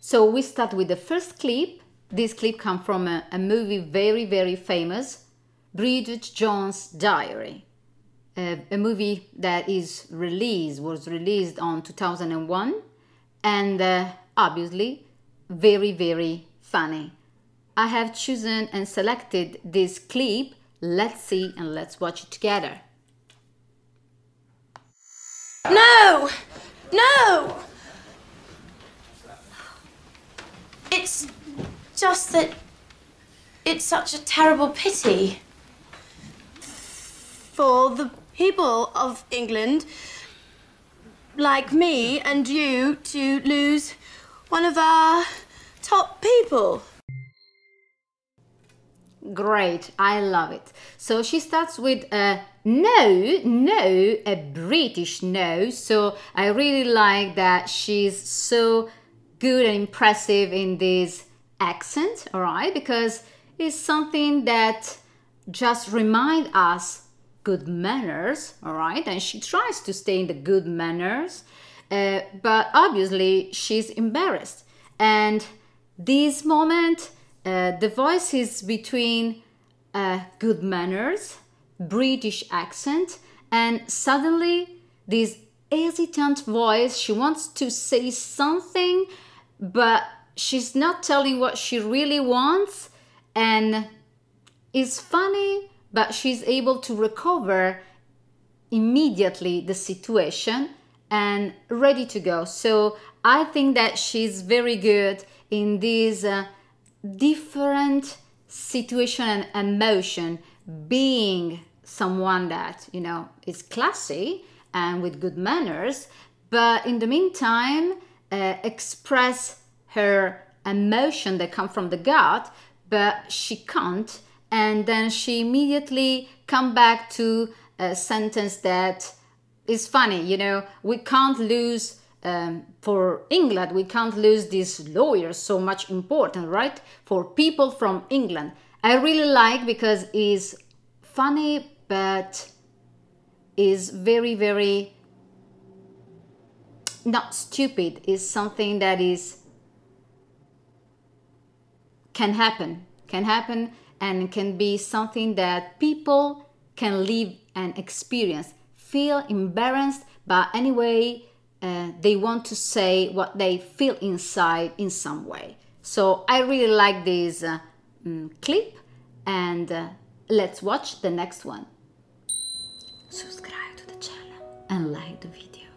So we start with the first clip. This clip comes from a, a movie very, very famous, Bridget Jones' Diary. A movie that is released, was released on 2001 and uh, obviously very, very funny. I have chosen and selected this clip. Let's see and let's watch it together. No! No! It's just that it's such a terrible pity for the people of England, like me and you, to lose one of our top people. Great, I love it. So she starts with a no, no, a British no. So I really like that she's so good and impressive in this accent, all right? Because it's something that just remind us good manners, all right? And she tries to stay in the good manners, uh, but obviously she's embarrassed. And this moment, uh, the voice is between uh, good manners, British accent, and suddenly this hesitant voice, she wants to say something but she's not telling what she really wants and it's funny but she's able to recover immediately the situation and ready to go. So i think that she's very good in this uh, different situation and emotion being someone that you know is classy and with good manners but in the meantime uh, express her emotion that come from the gut but she can't. And then she immediately come back to a sentence that is funny you know we can't lose um, for england we can't lose these lawyers so much important right? For people from england. I really like because it's funny but is very very not stupid. Is something that is can happen can happen and can be something that people can live and experience feel embarrassed but anyway uh, they want to say what they feel inside in some way. So i really like this uh, mm, clip and uh, let's watch the next one. Subscribe to the channel. And like the video